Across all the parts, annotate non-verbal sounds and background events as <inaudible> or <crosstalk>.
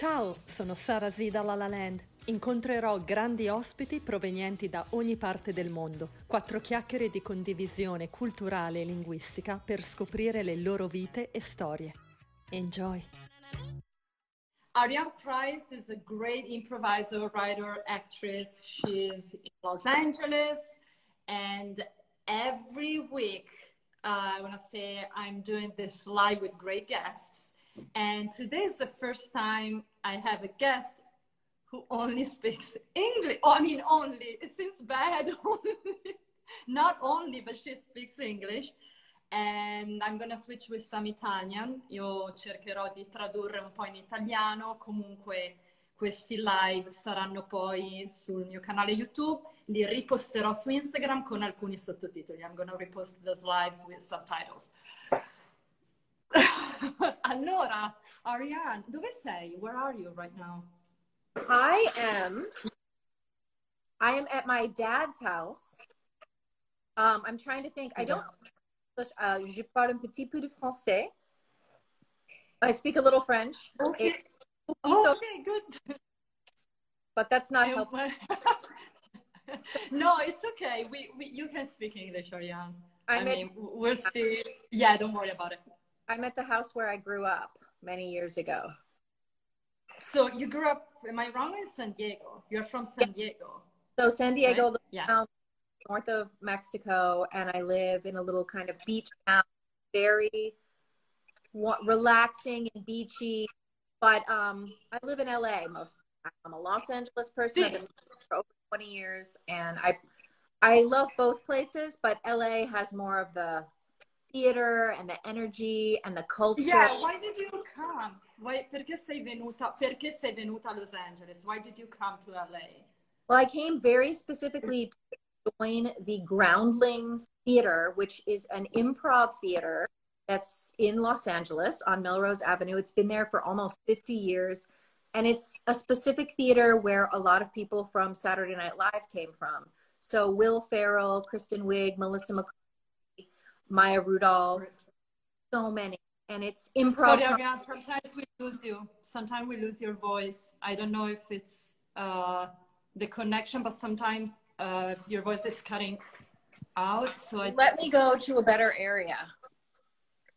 Ciao, sono Sara Z da La La Land. Incontrerò grandi ospiti provenienti da ogni parte del mondo. Quattro chiacchiere di condivisione culturale e linguistica per scoprire le loro vite e storie. Enjoy! Ariane Price is a great improviser, writer, actress. She's in Los Angeles, and every week, uh, I want to say I'm doing this live with great guests. And today is the first time I have a guest who only speaks English. Oh, I mean, only. It seems bad. <laughs> Not only, but she speaks English. And I'm gonna switch with some Italian. Io cercherò di tradurre un po' in italiano. Comunque questi live saranno poi sul mio canale YouTube. Li riposterò su Instagram con alcuni sottotitoli. I'm gonna repost those lives with subtitles. <laughs> allora, Ariane, dove sei? Where are you right now? I am. I am at my dad's house. Um, I'm trying to think. I don't. Uh, je parle un petit peu de français. I speak a little French. Okay. Oh, okay, good. But that's not helpful. <laughs> no, it's okay. We, we you can speak English, Ariane. I'm I at, mean, we'll see. Yeah, don't worry about it. I'm at the house where I grew up many years ago. So you grew up, am I wrong, in San Diego? You're from San Diego. So San Diego, Right? the Yeah. north of Mexico, and I live in a little kind of beach town, very relaxing and beachy. But um, I live in LA most. of the time. I'm a Los Angeles person. I've been for over 20 years, and I I love both places, but LA has more of the theater and the energy and the culture. Yeah, why did you come? Why, perché sei venuta, perché sei venuta a Los Angeles? Why did you come to LA? Well, I came very specifically to join the Groundlings Theater, which is an improv theater that's in Los Angeles on Melrose Avenue. It's been there for almost 50 years. And it's a specific theater where a lot of people from Saturday Night Live came from. So Will Ferrell, Kristen Wiig, Melissa McCarthy, Maya Rudolph, so many. And it's improv. Ariane, sometimes we lose you. Sometimes we lose your voice. I don't know if it's uh, the connection, but sometimes uh, your voice is cutting out. So I, Let me go to a better area.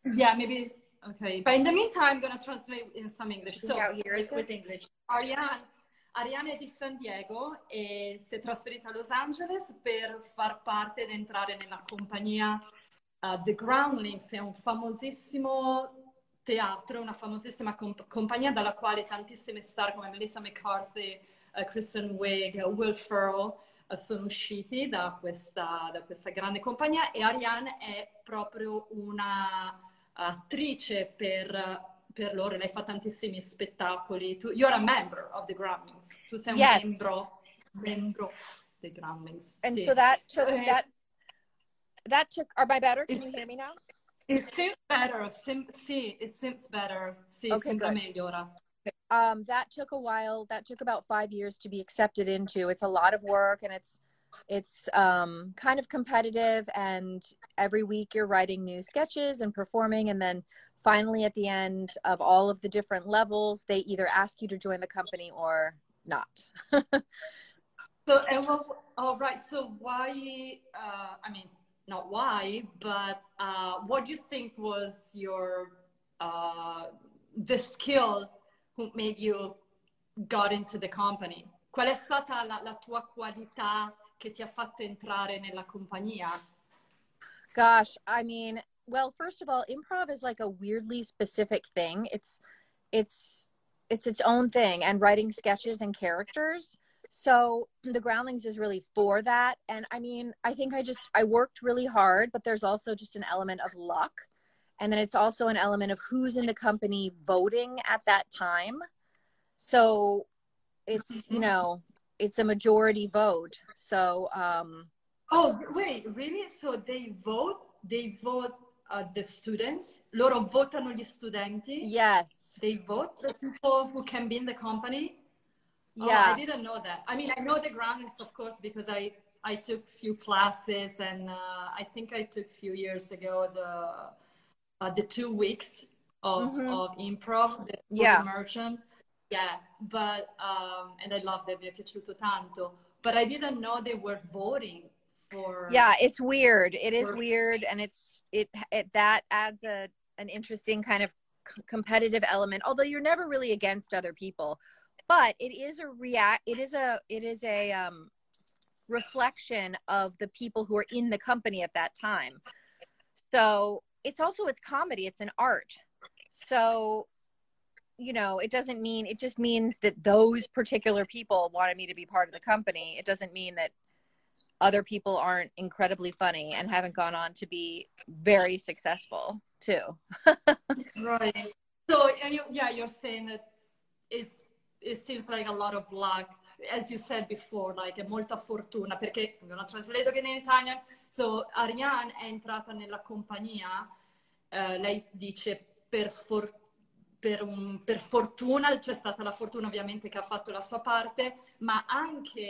yeah, maybe, okay. But in the meantime, I'm going to translate in some English. So, out here, is with English. Ariane, Ariane è di San Diego e si è trasferita a Los Angeles per far parte ed entrare nella compagnia uh, The Groundlings, è un famosissimo teatro, una famosissima comp- compagnia dalla quale tantissime star come Melissa McCarthy, uh, Kristen Wiig, Will Ferrell uh, sono usciti da questa, da questa grande compagnia e Ariane è proprio una attrice per per loro, lei fa tantissimi spettacoli. Tu, you're a member of the Grammys. Tu sei un Yes. membro, membro dei Grammys. And sì. so that Eh, that that took are my better? Can you hear me now? It seems better. Sim, sì, it seems better. Sì, Okay, good. Um, that took a while. That took about five years to be accepted into. It's a lot of work and it's it's um, kind of competitive and every week you're writing new sketches and performing and then finally at the end of all of the different levels they either ask you to join the company or not. <laughs> So, and well, all right. So, why? Uh, I mean, not why, but uh, what do you think was your uh, the skill who made you got into the company? Qual è stata la, la tua qualità che ti ha fatto entrare nella compagnia? Gosh, I mean, well, first of all, improv is like a weirdly specific thing. It's it's it's its own thing and writing sketches and characters. So, the Groundlings is really for that and I mean, I think I just I worked really hard, but there's also just an element of luck. And then it's also an element of who's in the company voting at that time. So, it's, you know, it's a majority vote. So, um Oh, wait, really? So they vote? They vote uh, the students? Loro votano gli studenti? yes. They vote the people who can be in the company? Oh, Yeah. I didn't know that. I mean, I know the Groundlings, of course, because I, I took few classes and uh, I think I took few years ago the, uh, the two weeks of, Mhm. of improv, the Yeah. merchant. yeah, but um, and I loved it. Mi è piaciuto tanto, but I didn't know they were voting for. Yeah, it's weird. It is weird, and it's it it that adds a an interesting kind of c- competitive element. Although you're never really against other people, but it is a react. It is a it is a um, reflection of the people who are in the company at that time. So it's also it's comedy. It's an art. So you know, it doesn't mean it just means that those particular people wanted me to be part of the company. It doesn't mean that other people aren't incredibly funny and haven't gone on to be very successful too. <laughs> right. So, and you, yeah, you're saying that it's it seems like a lot of luck, as you said before, like molta fortuna, perché I'm gonna translate again in Italian. So, Ariane è entrata nella compagnia, uh, lei dice per fortuna per, un, per, fortuna c'è stata la fortuna ovviamente che ha fatto la sua parte, ma anche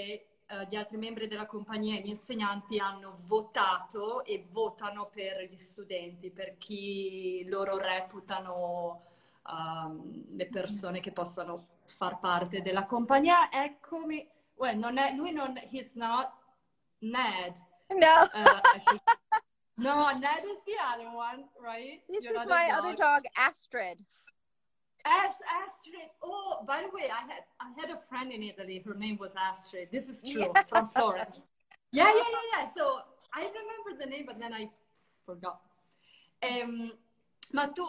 eh, gli altri membri della compagnia e gli insegnanti hanno votato e votano per gli studenti, per chi loro reputano um, le persone che possano far parte della compagnia. Eccomi, well, non è, lui non, he's not Ned. No. Uh, <laughs> no, Ned is the other one, right? This Your is my dog. other dog, Astrid. As Astrid. Oh, by the way, I had I had a friend in Italy. Her name was Astrid. This is true yeah. from Florence. <laughs> Yeah, yeah, yeah, yeah. So I remember the name, but then I forgot. Um, ma tu,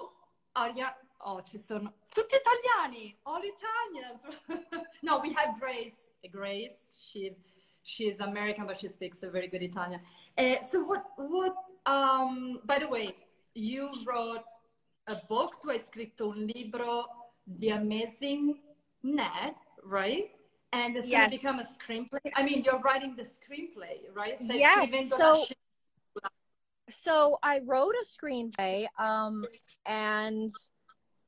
Aria, oh, ci sono tutti italiani, all Italians. <laughs> no, we have Grace. Grace, she's she's American, but she speaks a very good Italian. Uh, so what what? Um, by the way, you wrote a book, tu hai scritto un libro, The Amazing Ned, right? And it's yes. going to become a screenplay. I mean, you're writing the screenplay, right? So yes. So, so I wrote a screenplay, um, and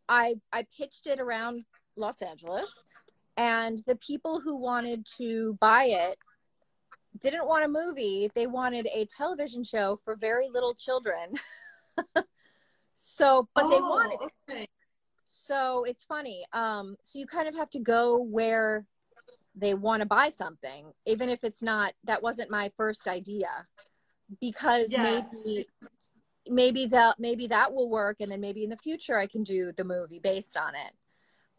I I pitched it around Los Angeles, and the people who wanted to buy it didn't want a movie; they wanted a television show for very little children. <laughs> So, but oh, they wanted it. Okay. So it's funny. Um, so you kind of have to go where they want to buy something, even if it's not, that wasn't my first idea because maybe, maybe that, maybe that will work. And then maybe in the future I can do the movie based on it.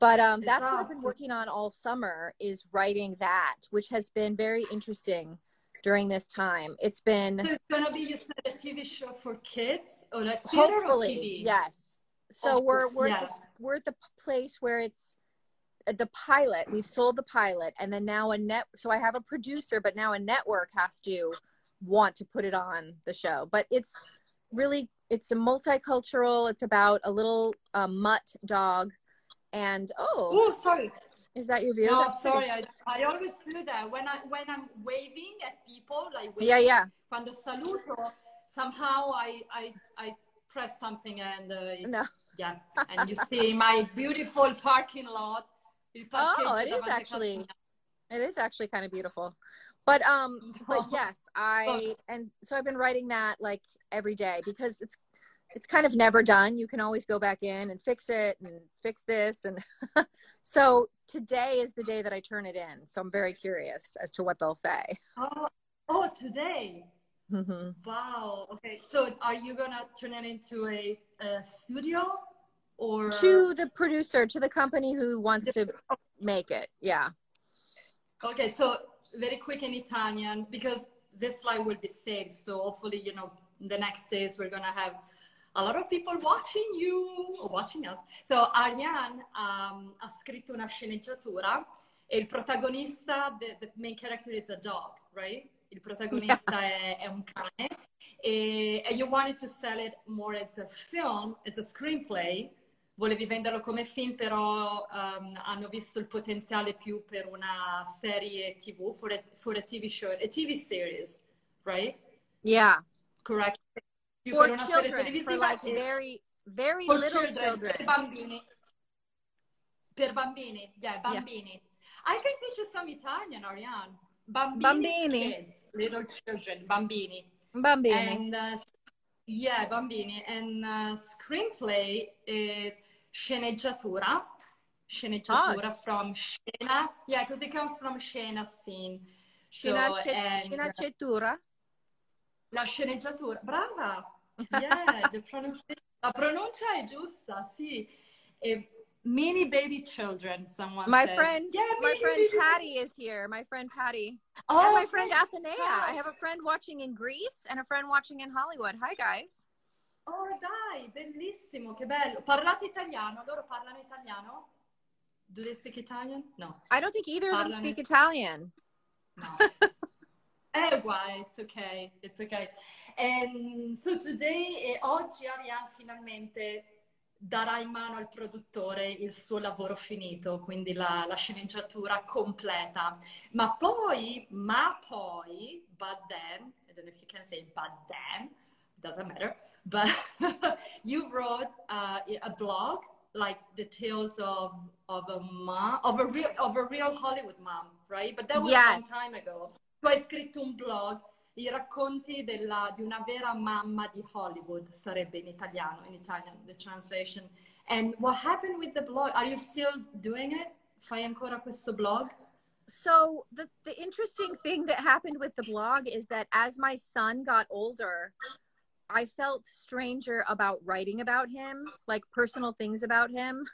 But um, that's what I've been working on all summer is writing that, which has been very interesting during this time. It's been. So it's gonna be a TV show for kids or a hopefully yes. So we're we're yeah. at the, we're at the place where it's uh, the pilot. We've sold the pilot, and then now a net. So I have a producer, but now a network has to want to put it on the show. But it's really it's a multicultural. It's about a little uh, mutt dog, and oh, oh sorry, is that your view? No, That's sorry. I, I always do that when I when I'm waving at people, like waving, yeah, yeah. Quando saluto, somehow I I I press something and uh, no. <laughs> yeah, and you see my beautiful parking lot. Oh, it is actually. It is actually kind of beautiful. But um but <laughs> yes, I and so I've been writing that like every day because it's it's kind of never done. You can always go back in and fix it and fix this. And <laughs> so today is the day that I turn it in. So I'm very curious as to what they'll say. Oh, oh today. Mm-hmm. Wow. Okay. So are you going to turn it into a, a, studio or? To the producer, to the company who wants to make it. Yeah. Okay. So very quick in Italian because this slide will be saved. So hopefully, you know, the next days we're to have a lot of people watching you or watching us. So Ariane um, ha scritto una sceneggiatura e il protagonista, the, the main character is a dog, right? Il protagonista yeah. è, è, un cane e, and you wanted to sell it more as a film, as a screenplay. Volevi venderlo come film, però um, hanno visto il potenziale più per una serie TV, for a, for a TV show, a TV series, right? Yeah. Correct for children, for like very, very little children. children. Per bambini. Per bambini, yeah, bambini. Yeah. I can teach you some Italian, Ariane. Bambini, bambini. Kids, little children, bambini. Bambini. And, uh, bambini. And uh, screenplay is sceneggiatura. sceneggiatura oh. from scena. Yeah, because it comes from scena scene. Scena, so, sceneggiatura? Uh, la sceneggiatura, brava! <laughs> Yeah, la pronuncia è giusta, sì. E mini baby children, someone My friend, yeah, my friend Patty is here. My friend Patty. Oh, and my friend Athenea. Hi. I have a friend watching in Greece and a friend watching in Hollywood. Hi, guys. Oh, dai, bellissimo, che bello. Parlate italiano? Loro parlano italiano? Do they speak Italian? No. I don't think either Parlano... of them speak Italian. No. eh, why? It's okay. It's okay. And so today, eh, oggi Ariane finalmente darà in mano al produttore il suo lavoro finito, quindi la, la sceneggiatura completa. Ma poi, ma poi, but then, I don't know if you can say but then, doesn't matter, but <laughs> you wrote uh, a blog like the tales of of a mom of a real of a real Hollywood mom, right? But that was yes. a long time ago. Tu hai scritto un blog, i racconti della, di una vera mamma di Hollywood, sarebbe in italiano, in Italian, the translation. And what happened with the blog? Are you still doing it? Fai ancora questo blog? So the the interesting thing that happened with the blog is that as my son got older, I felt stranger about writing about him, like personal things about him.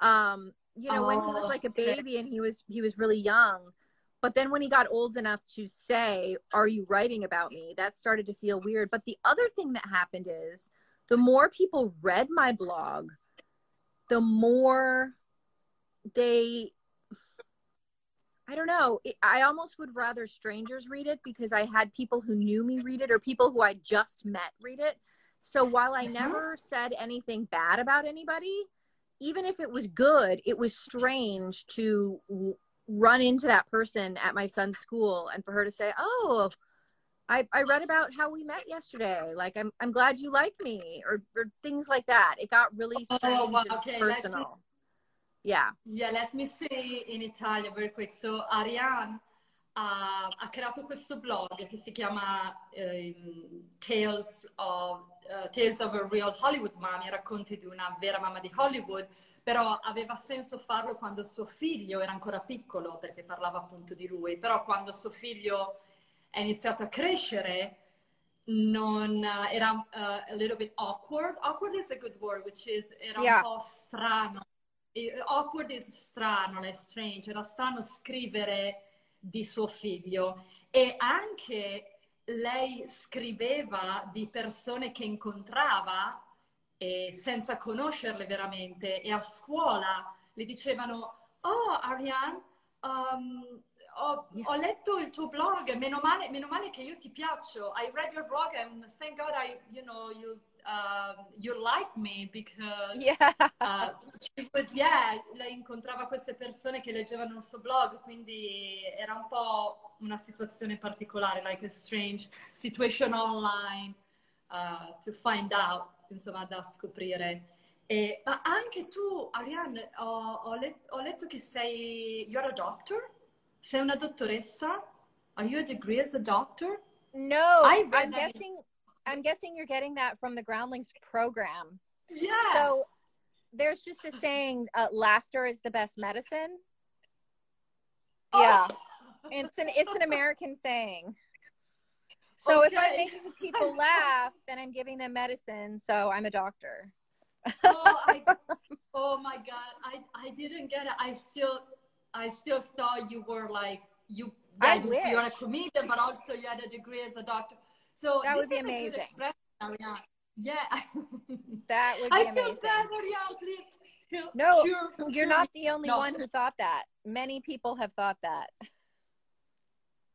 Um, you know, oh, when he was like a baby and he was he was really young. But then when he got old enough to say, "Are you writing about me?" that started to feel weird. But the other thing that happened is the more people read my blog, the more they I don't know. I almost would rather strangers read it because I had people who knew me read it or people who I just met read it. So while I mm-hmm. never said anything bad about anybody, even if it was good, it was strange to w- run into that person at my son's school and for her to say, "Oh, I, I read about how we met yesterday. Like, I'm I'm glad you like me," or, or things like that. It got really oh, strange oh, wow. okay. and personal. Yeah. Yeah, let me say in Italian very quick. So Ariane ha, ha creato questo blog che si chiama um, Tales, of, uh, Tales of a Real Hollywood Mommy, racconti di una vera mamma di Hollywood, però aveva senso farlo quando suo figlio era ancora piccolo, perché parlava appunto di lui, però quando suo figlio è iniziato a crescere non uh, era uh, a little bit awkward. Awkward is a good word, which is era yeah. un po' strano awkward è strano, è strange, era strano scrivere di suo figlio. E anche lei scriveva di persone che incontrava eh, senza conoscerle veramente e a scuola le dicevano oh Ariane um, ho, ho, letto il tuo blog meno male, meno male, che io ti piaccio. I read your blog and thank God I, you know, you uh, you like me because yeah. uh, would, yeah, lei incontrava queste persone che leggevano il suo blog, quindi era un po' una situazione particolare, like a strange situation online uh, to find out, insomma, da scoprire. E, ma anche tu, Ariane, ho, ho, let, ho letto che sei, you're a doctor? Sei una dottoressa? Are you a degree as a doctor? No, I'm guessing I'm guessing you're getting that from the Groundlings program. Yeah. So there's just a saying, uh, laughter is the best medicine. Oh. Yeah. It's an it's an American saying. So okay. if I'm making people laugh, then I'm giving them medicine. So I'm a doctor. oh, <laughs> I, oh my god, I I didn't get it. I still I still thought you were like you. Yeah, you, you're a comedian, but also you had a degree as a doctor. So that would be amazing. Yeah. <laughs> that would be I amazing. Bad, no, sure, you're sure. not the only no. one who thought that. Many people have thought that.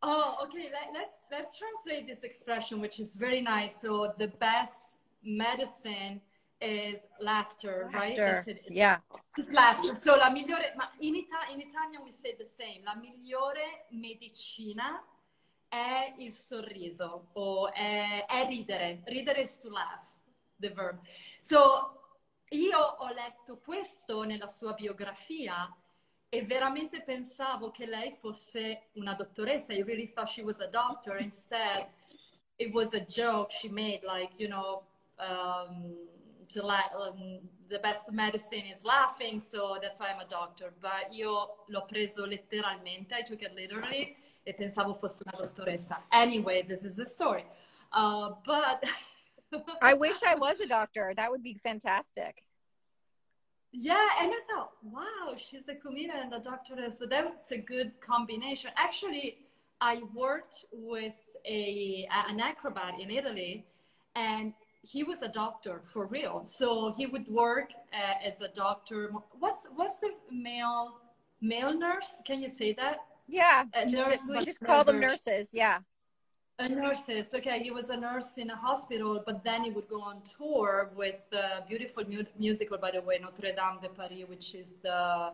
Oh, okay. Let, us let's, let's translate this expression, which is very nice. So the best medicine is laughter, laughter. right? yeah. Laughter. So la migliore, ma in, Ita- in Italian we say the same. La migliore medicina è il sorriso o è, è ridere. Ridere is to laugh, the verb. So, io ho letto questo nella sua biografia e veramente pensavo che lei fosse una dottoressa. I really thought she was a doctor. Instead, it was a joke she made, like, you know, um, la- um, the best medicine is laughing, so that's why I'm a doctor. But io l'ho preso letteralmente, I took it literally e pensavo fosse una dottoressa. Anyway, this is the story. Uh, but <laughs> I wish I was a doctor. That would be fantastic. Yeah, and I thought, wow, she's a comedian and a doctoress, so that was a good combination. Actually, I worked with a an acrobat in Italy, and he was a doctor for real. So he would work uh, as a doctor. What's what's the male male nurse? Can you say that? Yeah, uh, just, nurse, just, just call them nurses. Yeah. A nurses. Okay, he was a nurse in a hospital, but then he would go on tour with a beautiful mu- musical, by the way, Notre Dame de Paris, which is the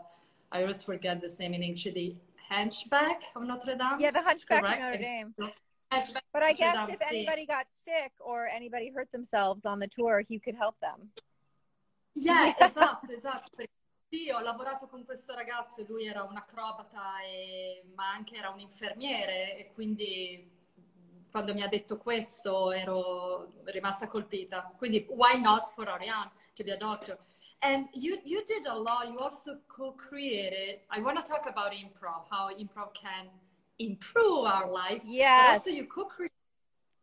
I always forget this name in English, the Hunchback of Notre Dame. Yeah, the Hunchback of Notre Dame. Hunchback but I guess if anybody got sick or anybody hurt themselves on the tour, he could help them. Yeah, esatto, <laughs> esatto. Sì, ho lavorato con questo ragazzo, lui era un acrobata, e, ma anche era un infermiere e quindi quando mi ha detto questo ero rimasta colpita. Quindi why not for Ariane to be a doctor? And you, you did a lot. You also co-created. I want to talk about improv, how improv can improve our life. Yes. But also you co-created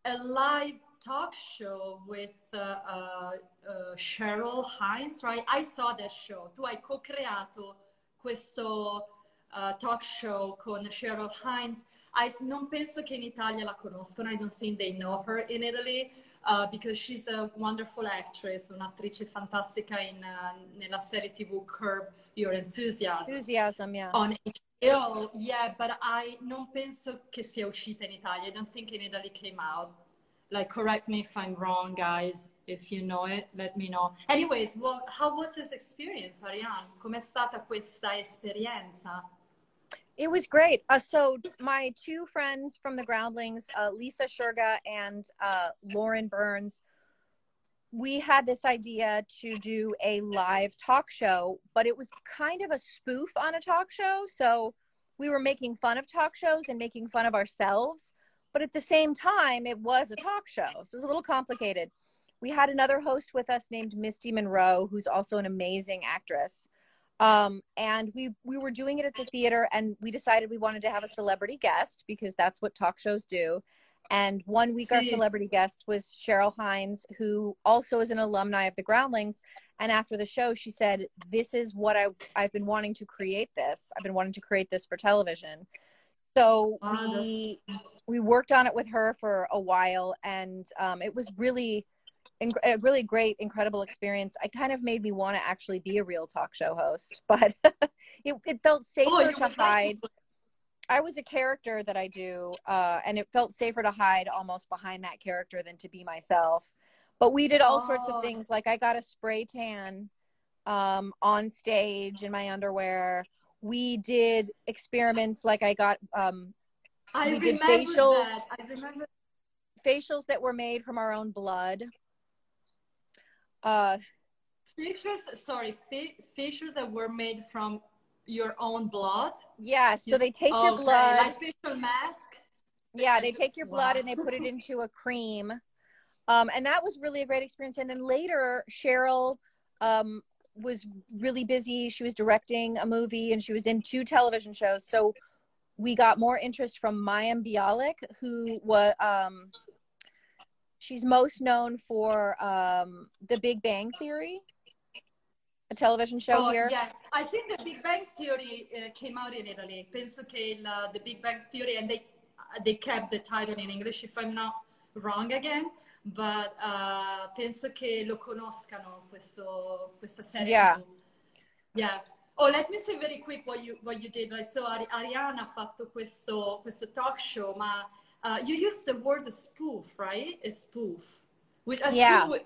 a live talk show with uh, uh, uh, Cheryl Hines, right? I saw that show. Tu hai co-creato questo uh, talk show con Cheryl Hines. I non penso che in Italia la conoscono. I don't think they know her in Italy uh, because she's a wonderful actress, un'attrice fantastica in, uh, nella serie TV Curb Your Enthusiasm. Enthusiasm, yeah. On HBO, yeah, but I non penso che sia uscita in Italia. I don't think in Italy came out. Like, correct me if I'm wrong, guys. If you know it, let me know. Anyways, well, how was this experience, Ariane? Com'è stata questa esperienza? It was great. Uh, so my two friends from the Groundlings, uh, Lisa Shurga and uh, Lauren Burns, we had this idea to do a live talk show, but it was kind of a spoof on a talk show. So we were making fun of talk shows and making fun of ourselves, but at the same time, it was a talk show. So it was a little complicated. We had another host with us named Misty Monroe, who's also an amazing actress. Um, and we we were doing it at the theater and we decided we wanted to have a celebrity guest because that's what talk shows do. And one week our celebrity guest was cheryl hines who also is an alumni of the groundlings. And after the show she said this is what I, i've been wanting to create this. I've been wanting to create this for television so we we worked on it with her for a while and um, it was really a really great, incredible experience. I kind of made me want to actually be a real talk show host, <laughs> but it, it felt safer oh, to hide. I was a character that I do, uh, and it felt safer to hide almost behind that character than to be myself. But we did all oh. sorts of oh. things. Like I got a spray tan um, on stage in my underwear. We did experiments like I got. Um, I we did facials. That. I remember facials that were made from our own blood. Uh, fissures, sorry, fissures that were made from your own blood. Yeah, so they take your blood. Like facial mask. Yeah, they take your blood wow. and they put it <laughs> into a cream. Um, and that was really a great experience. And then later, Cheryl um, was really busy. She was directing a movie and she was in two television shows. So we got more interest from Mayim Bialik, who was um, she's most known for um, The Big Bang Theory, a television show oh, here. Yes, I think The Big Bang Theory uh, came out in Italy. Penso che la, The Big Bang Theory, and they, they kept the title in English, if I'm not wrong again. But uh, penso che lo conoscano questo, questa serie. Yeah. Yeah. Oh, let me say very quick what you, what you did. Like, so Ariana ha fatto questo, questo talk show, ma uh, you use the word spoof, right? A spoof. Which, a yeah. Spoof,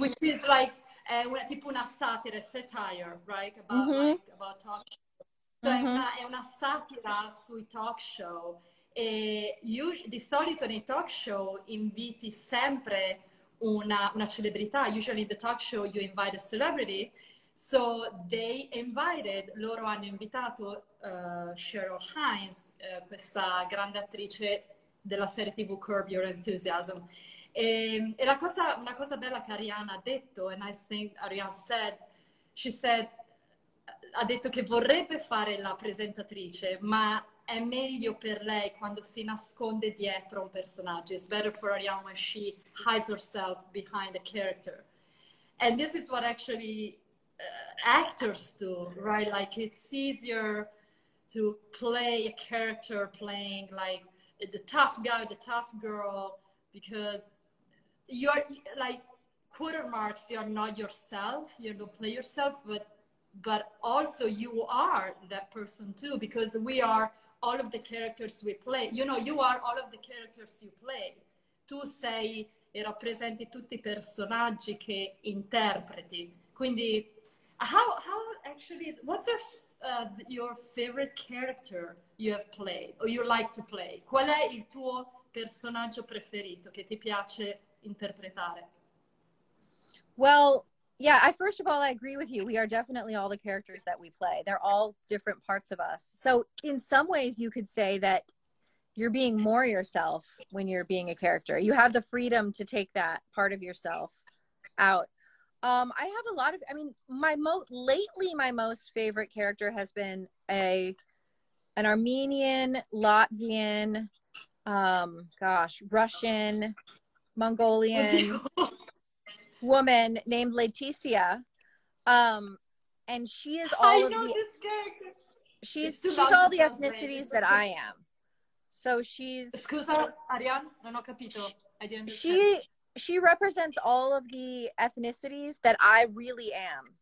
which is like uh, tipo una satira, satire, right? About, mm-hmm. like, about talk show. So mm-hmm. è, una, è una satira sui talk show. E di solito nei talk show inviti sempre una, una celebrità. Usually in the talk show you invite a celebrity. So they invited, loro hanno invitato uh, Cheryl Hines, uh, questa grande attrice della serie TV Curb Your Enthusiasm. E, e cosa, una cosa bella che Ariana ha detto, a nice thing Ariana said, she said, ha detto che vorrebbe fare la presentatrice, ma è meglio per lei quando si nasconde dietro un personaggio. It's better for Ariana when she hides herself behind a character. And this is what actually uh, actors do, right? Like it's easier to play a character playing like the tough guy, the tough girl, because you're like quarter marks, you're not yourself, you don't play yourself, but but also you are that person too, because we are all of the characters we play. You know, you are all of the characters you play. Tu sei e rappresenti tutti i personaggi che interpreti. Quindi, how, how actually is, what's your, uh, your favorite character you have played or you like to play? Qual è il tuo personaggio preferito che ti piace interpretare? Well, yeah, I first of all I agree with you. We are definitely all the characters that we play. They're all different parts of us. So in some ways you could say that you're being more yourself when you're being a character. You have the freedom to take that part of yourself out. Um, I have a lot of I mean my most lately my most favorite character has been a an Armenian, Latvian, um, gosh, Russian, Mongolian <laughs> woman named Leticia. Um, and she is all I know the this character. she's she's all the ethnicities that I am. So she's Scusa, Ariane, non ho capito. I didn't understand. she she represents all of the ethnicities that I really am.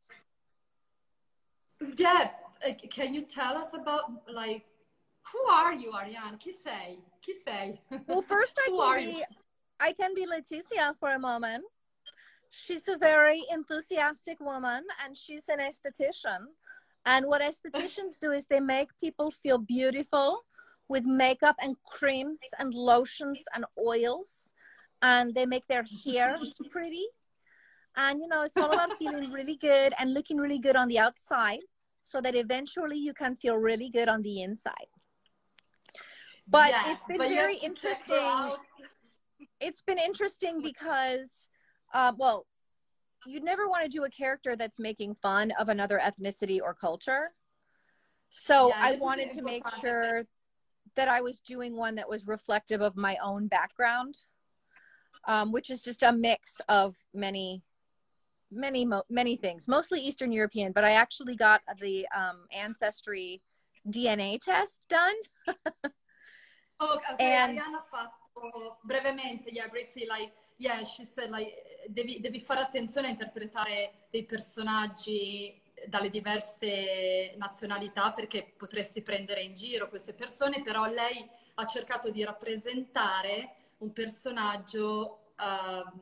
Yeah, can you tell us about like who are you, Ariane? Chi sei? Chi sei? Well, first <laughs> I can be I can be Leticia for a moment. She's a very enthusiastic woman and she's an esthetician. And what estheticians do is they make people feel beautiful with makeup and creams and lotions and oils. And they make their hairs <laughs> pretty. And you know, it's all about feeling really good and looking really good on the outside so that eventually you can feel really good on the inside. But Yeah, it's been but very have to check her interesting it's been interesting because uh, well you'd never want to do a character that's making fun of another ethnicity or culture. So Yeah, i wanted to make sure that i was doing one that was reflective of my own background um, which is just a mix of many many mo- many things mostly eastern european but i actually got the um, ancestry dna test done. <laughs> Oh, okay, And- Ariana ha fatto brevemente, yeah, briefly, like, yeah, she said, like, devi, devi fare attenzione a interpretare dei personaggi dalle diverse nazionalità perché potresti prendere in giro queste persone, però lei ha cercato di rappresentare un personaggio ehm,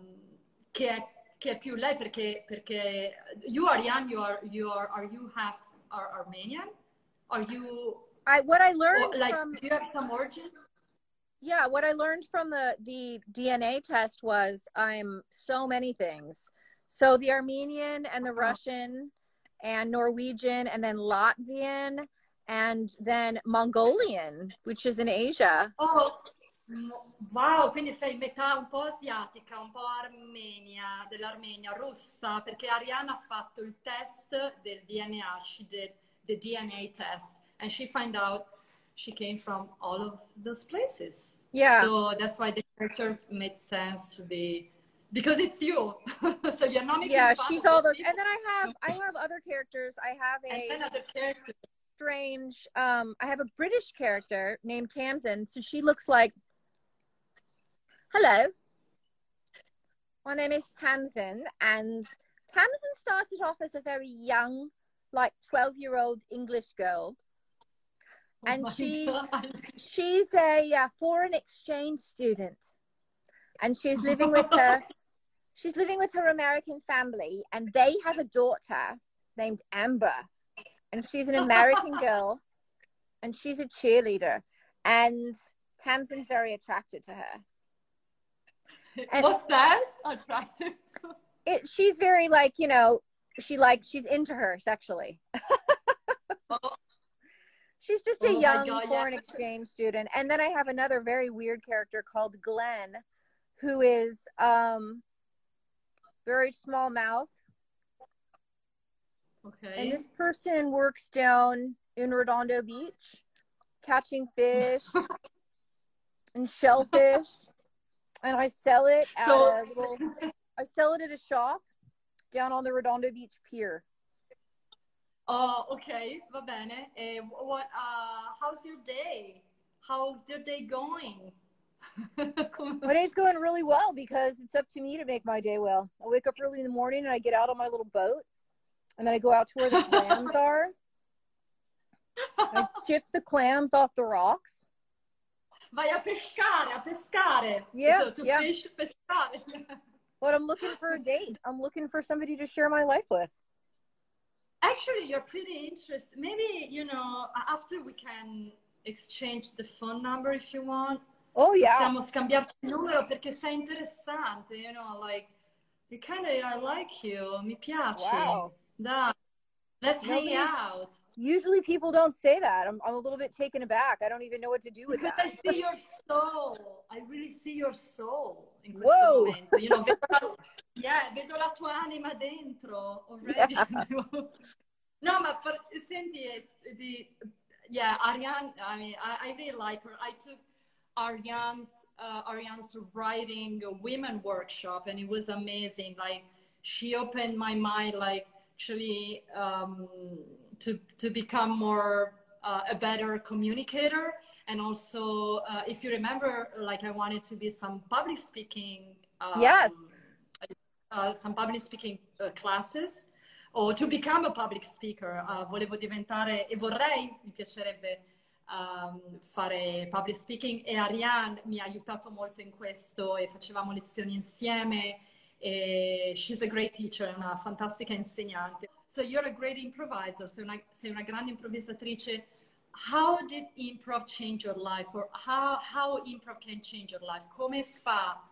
che, è, che è più lei perché, perché you are young, you are, you are, are you half are Armenian? Are you, i what i learned or, like, from do you have some origin? Yeah, what I learned from the the DNA test was I'm so many things. So the Armenian and the. Russian and Norwegian and then Latvian and then Mongolian, which is in Asia. Oh, wow, quindi sei metà un po' asiatica, un po' armenia, dell'Armenia, russa, perché Ariana ha fatto il test del DNA, she did the DNA test, and she found out she came from all of those places. Yeah. So that's why the character made sense to be, because it's you. <laughs> so you're not making Yeah, she's all those. people. And then I have I have other characters. I have a other characters. strange um I have a British character named Tamsin. So she looks like Hello. My name is Tamsin and Tamsin started off as a very young like 12 year old English girl <laughs> Oh And my she- God. she's a uh, foreign exchange student and she's living with her <laughs> she's living with her american family and they have a daughter named amber and she's an american <laughs> girl and she's a cheerleader and tamsin's very attracted to her And- What's that? Attractive. it she's very like you know she like she's into her sexually Oh, she's just a Oh young God, yeah. foreign exchange student and then i have another very weird character called glenn who is um very small mouth. Okay. And this person works down in Redondo Beach catching fish <laughs> and shellfish. And I sell it at So- a little I sell it at a shop down on the Redondo Beach pier. Oh, okay, va bene. E what, uh, how's your day? How's your day going? <laughs> My day's going really well because it's up to me to make my day well. I wake up early in the morning and I get out on my little boat and then I go out to where the clams <laughs> are. I chip the clams off the rocks. Vai a pescare, a pescare. Yeah, So to yeah. fish, pescare. <laughs> But I'm looking for a date. I'm looking for somebody to share my life with. Actually, you're pretty interested. Maybe, you know, after we can exchange the phone number if you want. Oh yeah. Possiamo scambiarci il numero perché sei interessante, you know, like, you kind of, I like you, mi piace. Wow. Dai, let's hang out. Usually people don't say that. I'm, I'm a little bit taken aback. I don't even know what to do with Because that. I see your soul. I really see your soul in questo Whoa. momento. You know, <laughs> yeah, vedo la tua anima dentro already. <laughs> no, ma per, senti, eh, di, yeah, Ariane, I mean, I, I really like her. I took Ariane's, uh, Ariane's writing women workshop and it was amazing. Like, she opened my mind, like, actually, um, to, to become more uh, a better communicator and also uh, if you remember like i wanted to be some public speaking um, Yes. Uh, some public speaking uh, classes or to become a public speaker. Uh, volevo diventare e vorrei mi piacerebbe um, fare public speaking e Ariane mi ha aiutato molto in questo e facevamo lezioni insieme e she's a great teacher una fantastica insegnante. So you're a great improviser sei una, sei una grande improvvisatrice. How did improv change your life or how, how improv can change your life? Come fa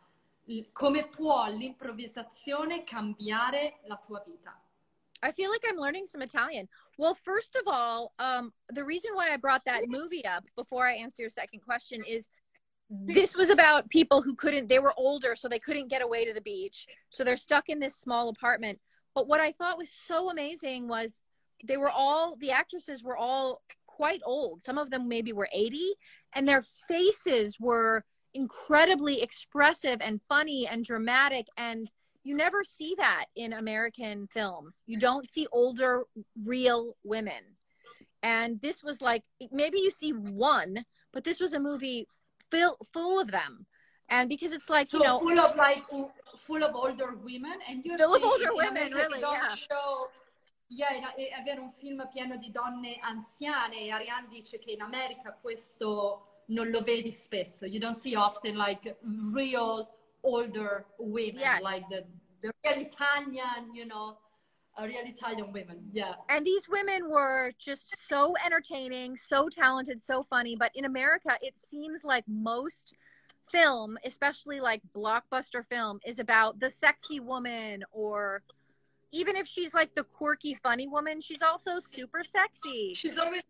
come può l'improvvisazione cambiare la tua vita I feel like I'm learning some Italian. Well, first of all, um, the reason why I brought that movie up before I answer your second question is this was about people who couldn't, they were older, so they couldn't get away to the beach. So they're stuck in this small apartment. But what I thought was so amazing was they were all, the actresses were all quite old. Some of them maybe were 80, and their faces were incredibly expressive and funny and dramatic. And you never see that in American film. You mm. don't see older, real women. And this was like, maybe you see one, but this was a movie full, full of them. And because it's like, so you know, full of like full of older women and you're Full of older women, really, yeah. show yeah, in- e avere un film pieno di donne anziane Ariane dice che in America questo non lo vedi spesso you don't see often like real older women Yes. like the, the real Italian you know a real Italian women yeah and these women were just so entertaining, so talented, so funny. But in America, it seems like most film, especially like blockbuster film, is about the sexy woman or even if she's like the quirky, funny woman, she's also super sexy. She's always,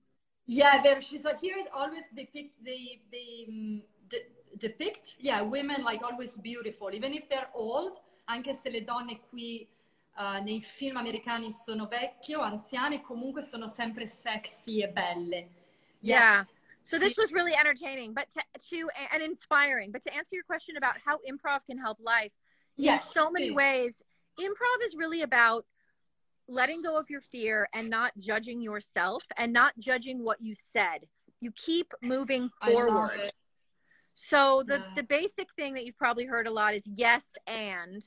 yeah, there. She's like here. Always depict they they um, de- depict, yeah, women like always beautiful, even if they're old. Anche se le donne qui uh, nei film americani sono vecchie o anziane, comunque sono sempre sexy e belle. Yeah. So this was really entertaining, but to, to and inspiring. But to answer your question about how improv can help life, in Yes, so many ways, improv is really about letting go of your fear and not judging yourself and not judging what you said. You keep moving forward. So the Yeah. the basic thing that you've probably heard a lot is yes and.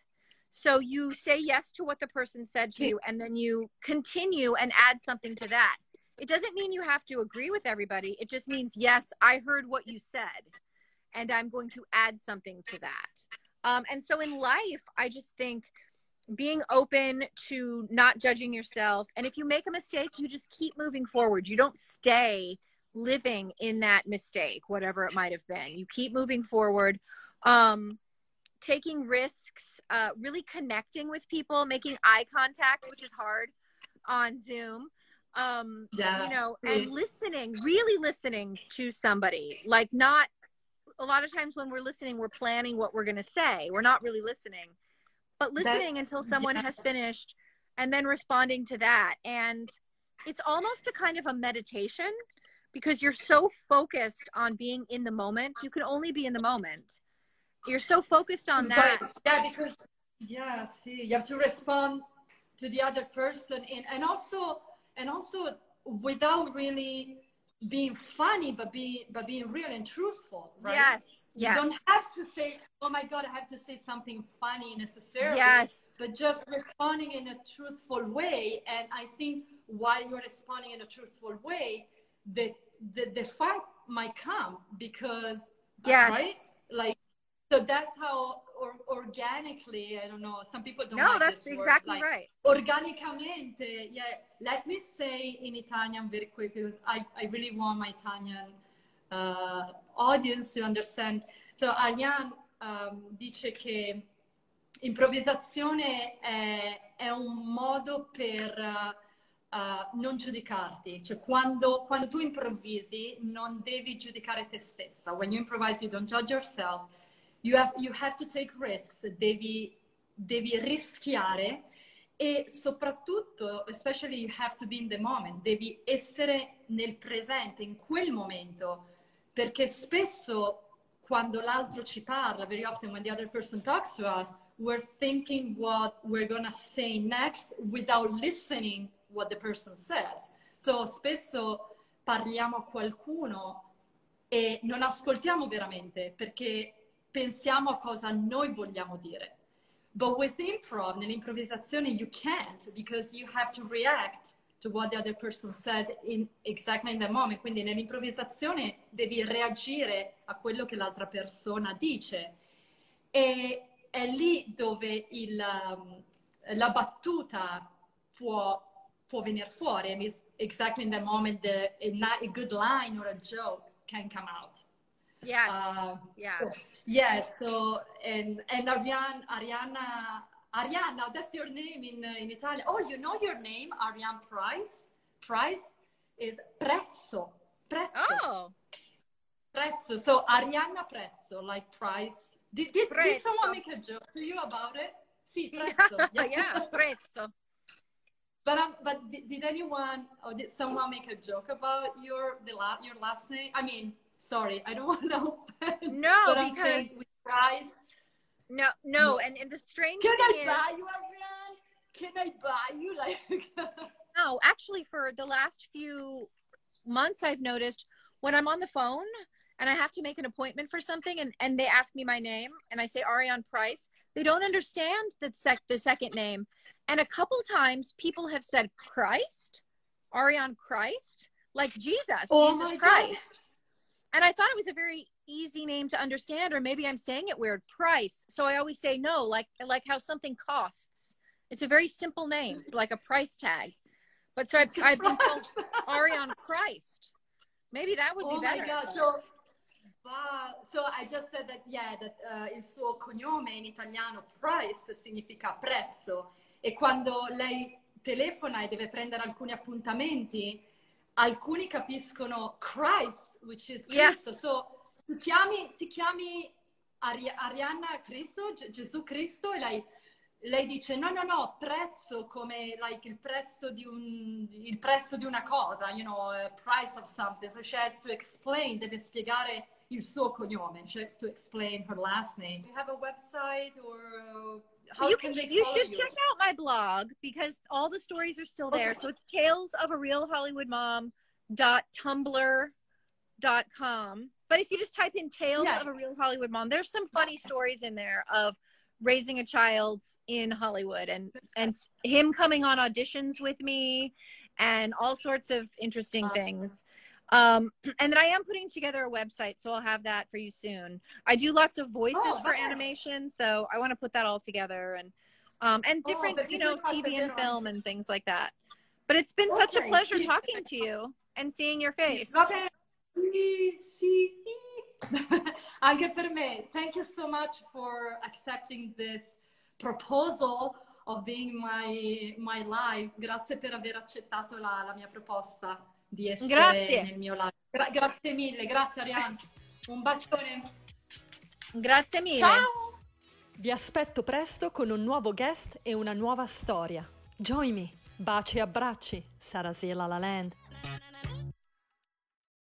So you say yes to what the person said to you and then you continue and add something to that. It doesn't mean you have to agree with everybody. It just means yes, I heard what you said and I'm going to add something to that. Um, and so in life, I just think being open to not judging yourself and if you make a mistake, you just keep moving forward. You don't stay living in that mistake, whatever it might have been. You keep moving forward, um, taking risks, uh, really connecting with people, making eye contact, which is hard on Zoom. Um, Yeah. you know, and listening, really listening to somebody, like not a lot of times when we're listening, we're planning what we're going to say. We're not really listening, but listening that, until someone yeah. has finished and then responding to that. And it's almost a kind of a meditation because you're so focused on being in the moment. You can only be in the moment. You're so focused on that. Yeah, because, yeah, see, you have to respond to the other person and, and also, and also without really being funny but being but being real and truthful right? Yes you don't have to say oh my god i have to say something funny necessarily yes. but just responding in a truthful way. And i think while you're responding in a truthful way the the, the fight might come because yes. right? Like so that's how or, organically i don't know some people don't no like that's exactly like, right. organicamente yeah let me say in italian very quickly because i, I really want my italian uh, audience to understand. So ariane um, dice che improvvisazione è, è un modo per uh, uh, non giudicarti, cioè quando, quando tu improvvisi non devi giudicare te stessa. When you improvise you don't judge yourself, you have, you have to take risks, devi, devi rischiare e soprattutto, especially you have to be in the moment, devi essere nel presente, in quel momento, perché spesso quando l'altro ci parla, very often when the other person talks to us, we're thinking what we're gonna say next without listening what the person says. So spesso parliamo a qualcuno e non ascoltiamo veramente perché pensiamo a cosa noi vogliamo dire. But with improv, nell'improvvisazione, you can't because you have to react to what the other person says in exactly in that moment. Quindi nell'improvvisazione devi reagire a quello che l'altra persona dice. E è lì dove il, um, la battuta può, può venire fuori. And it's exactly in that moment that a, a good line or a joke can come out. Yes. Uh, yeah. So, Yes, so and and Ariane, Ariana, Ariana, that's your name in uh, in Italian. Oh, you know your name, Ariane Price. Price is prezzo. Prezzo. Oh. Prezzo. So Arianna Prezzo, like price. Did, did, did someone make a joke to you about it? Sì, <laughs> prezzo. Yeah, yeah prezzo. But um, but did, did anyone or did someone make a joke about your the la- your last name? I mean, sorry, I don't <laughs> want to offend. No, because I'm price. No, no, and, and the strange Can thing I is, buy you, Ariane? Can I buy you? Like, <laughs> no, actually, for the last few months, I've noticed when I'm on the phone and I have to make an appointment for something, and, and they ask me my name, and I say Ariane Price, they don't understand the sec the second name, and a couple times people have said Christ, Ariane Christ, like Jesus, Oh Jesus Christ. And I thought it was a very easy name to understand, or maybe I'm saying it weird. Price. So I always say no, like like how something costs. It's a very simple name, like a price tag. But so I've, I've been called <laughs> Ariane Christ. Maybe that would oh be better. Oh my God. So, wow. So I just said that, yeah, that uh, il suo cognome in italiano, Price, significa prezzo. E quando lei telefona e deve prendere alcuni appuntamenti, alcuni capiscono Christ which is Cristo. Yes. So ti chiami, ti chiami Ari- Arianna Cristo, G- Gesù Cristo, e lei, lei, dice no, no, no, prezzo come like, il, prezzo di un, il prezzo di una cosa, you know, price of something. So she has to explain, deve spiegare il suo cognome. She has to explain her last name. Do you have a website or uh, how you can, can, they you follow should you? check out my blog because all the stories are still there. Okay. So it's tales of a real Hollywood mom dot tumblr dot com. But if you just type in tales Yeah. of a real Hollywood mom, there's some funny stories in there of raising a child in Hollywood and and him coming on auditions with me and all sorts of interesting Uh. things. Um, <clears throat> and then I am putting together a website, so I'll have that for you soon. I do lots of voices Oh, for nice. animation, so I want to put that all together and um, and Oh, different, perché you know, tu hai fatto TV and film and things like that. But it's been such a pleasure <laughs> talking to you and seeing your face. Bene. Sì, sì. <laughs> Anche per me. Thank you so much for accepting this proposal of being my, my live. Grazie per aver accettato la, la mia proposta di essere Grazie. nel mio live. Gra- grazie mille, grazie Ariane. Un bacione. Grazie mille. Ciao! Vi aspetto presto con un nuovo guest e una nuova storia. Join me. Baci e abbracci. Sarasila La Land.